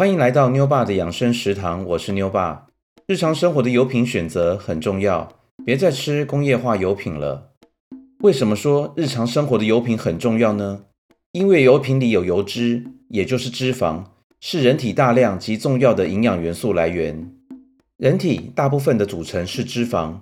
欢迎来到妞爸的养生食堂，我是妞爸。日常生活的油品选择很重要，别再吃工业化油品了。为什么说日常生活的油品很重要呢？因为油品里有油脂，也就是脂肪，是人体大量及重要的营养元素来源。人体大部分的组成是脂肪，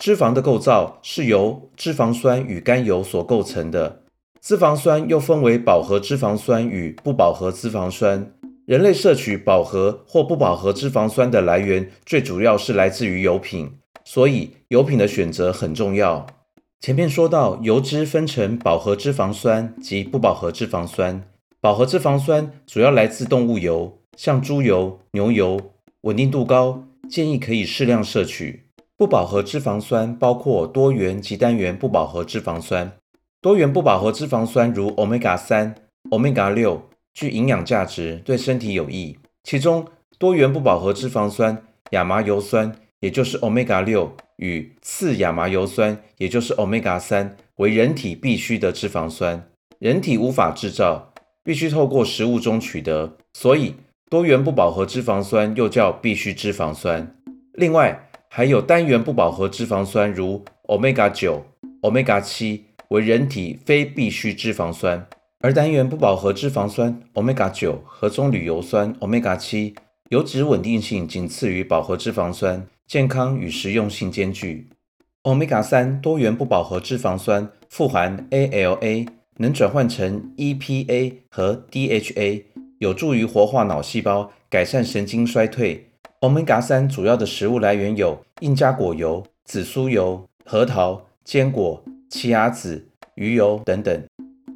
脂肪的构造是由脂肪酸与甘油所构成的。脂肪酸又分为饱和脂肪酸与不饱和脂肪酸。人类摄取饱和或不饱和脂肪酸的来源，最主要是来自于油品，所以油品的选择很重要。前面说到，油脂分成饱和脂肪酸及不饱和脂肪酸。饱和脂肪酸主要来自动物油，像猪油、牛油，稳定度高，建议可以适量摄取。不饱和脂肪酸包括多元及单元不饱和脂肪酸。多元不饱和脂肪酸如 omega 三、omega 六，具营养价值，对身体有益。其中，多元不饱和脂肪酸亚麻油酸，也就是 omega 六，与次亚麻油酸，也就是 omega 三，为人体必需的脂肪酸，人体无法制造，必须透过食物中取得，所以多元不饱和脂肪酸又叫必需脂肪酸。另外，还有单元不饱和脂肪酸，如 omega 九、omega 七。为人体非必需脂肪酸，而单元不饱和脂肪酸 omega 九和棕榈油酸 omega 七油脂稳定性仅次于饱和脂肪酸，健康与实用性兼具。omega 三多元不饱和脂肪酸富含 ALA，能转换成 EPA 和 DHA，有助于活化脑细胞，改善神经衰退。omega 三主要的食物来源有印加果油、紫苏油、核桃、坚果。奇亚籽、鱼油等等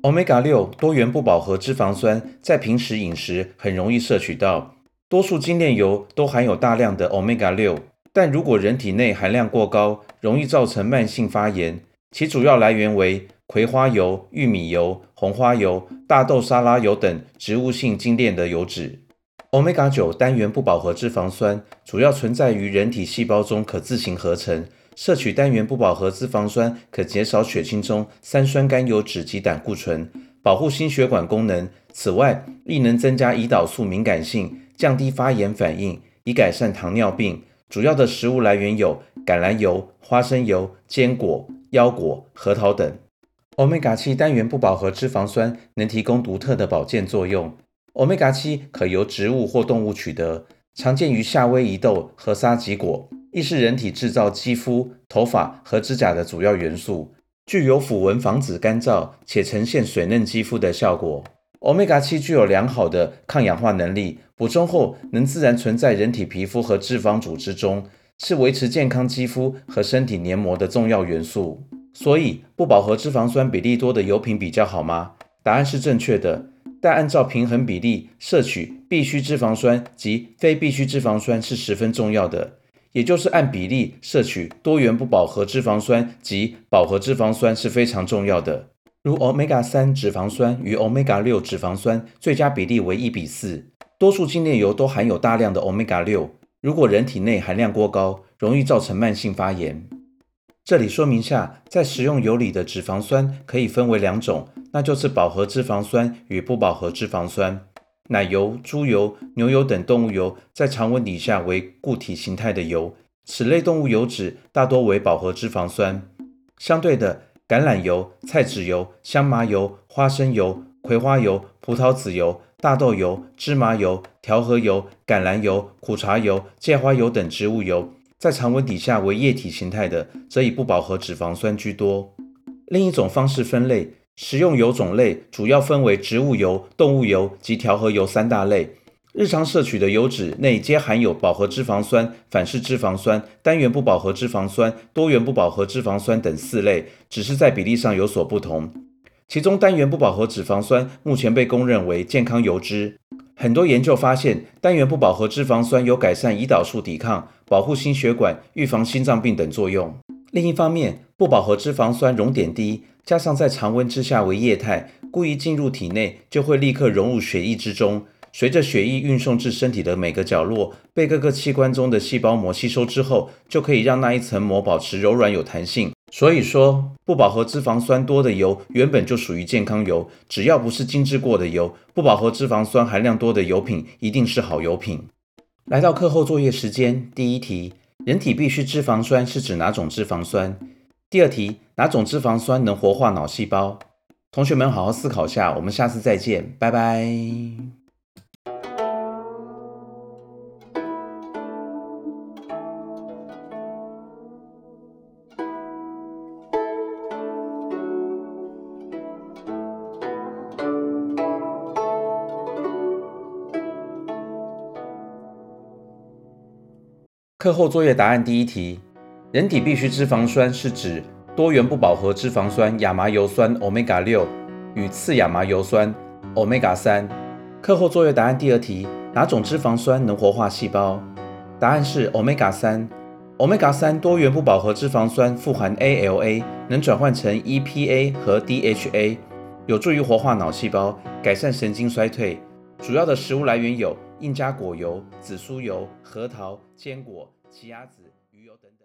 ，omega 六多元不饱和脂肪酸在平时饮食很容易摄取到，多数精炼油都含有大量的 omega 六，但如果人体内含量过高，容易造成慢性发炎。其主要来源为葵花油、玉米油、红花油、大豆沙拉油等植物性精炼的油脂。omega 九单元不饱和脂肪酸主要存在于人体细胞中，可自行合成。摄取单元不饱和脂肪酸可减少血清中三酸甘油酯及胆固醇，保护心血管功能。此外，亦能增加胰岛素敏感性，降低发炎反应，以改善糖尿病。主要的食物来源有橄榄油、花生油、坚果、腰果、核桃等。Omega 七单元不饱和脂肪酸能提供独特的保健作用。Omega 七可由植物或动物取得，常见于夏威夷豆和沙棘果。亦是人体制造肌肤、头发和指甲的主要元素，具有抚纹、防止干燥且呈现水嫩肌肤的效果。Omega 七具有良好的抗氧化能力，补充后能自然存在人体皮肤和脂肪组织中，是维持健康肌肤和身体黏膜的重要元素。所以，不饱和脂肪酸比例多的油品比较好吗？答案是正确的，但按照平衡比例摄取必需脂肪酸及非必需脂肪酸是十分重要的。也就是按比例摄取多元不饱和脂肪酸及饱和脂肪酸是非常重要的。如 omega 三脂肪酸与 omega 六脂肪酸最佳比例为一比四。多数精炼油都含有大量的 omega 六，如果人体内含量过高，容易造成慢性发炎。这里说明下，在食用油里的脂肪酸可以分为两种，那就是饱和脂肪酸与不饱和脂肪酸。奶油、猪油、牛油等动物油在常温底下为固体形态的油，此类动物油脂大多为饱和脂肪酸。相对的，橄榄油、菜籽油、香麻油、花生油、葵花油、葡萄籽油、大豆油、芝麻油、调和油、橄榄油、苦茶油、芥花油等植物油，在常温底下为液体形态的，则以不饱和脂肪酸居多。另一种方式分类。食用油种类主要分为植物油、动物油及调和油三大类。日常摄取的油脂内皆含有饱和脂肪酸、反式脂肪酸、单元不饱和脂肪酸、多元不饱和脂肪酸等四类，只是在比例上有所不同。其中，单元不饱和脂肪酸目前被公认为健康油脂。很多研究发现，单元不饱和脂肪酸有改善胰岛素抵抗、保护心血管、预防心脏病等作用。另一方面，不饱和脂肪酸熔点低。加上在常温之下为液态，故意进入体内就会立刻融入血液之中，随着血液运送至身体的每个角落，被各个器官中的细胞膜吸收之后，就可以让那一层膜保持柔软有弹性，所以说，不饱和脂肪酸多的油原本就属于健康油，只要不是精制过的油，不饱和脂肪酸含量多的油品一定是好油品。来到课后作业时间，第一题，人体必需脂肪酸是指哪种脂肪酸？第二题，哪种脂肪酸能活化脑细胞？同学们好好思考下，我们下次再见，拜拜。课后作业答案第一题：人体必需脂肪酸是指多元不饱和脂肪酸亚麻油酸 omega 六与次亚麻油酸 omega 三。课后作业答案第二题：哪种脂肪酸能活化细胞？答案是 omega 三。omega 三多元不饱和脂肪酸富含 ALA，能转换成 EPA 和 DHA，有助于活化脑细胞，改善神经衰退。主要的食物来源有印加果油、紫苏油、核桃、坚果。奇亚籽、鱼油等等。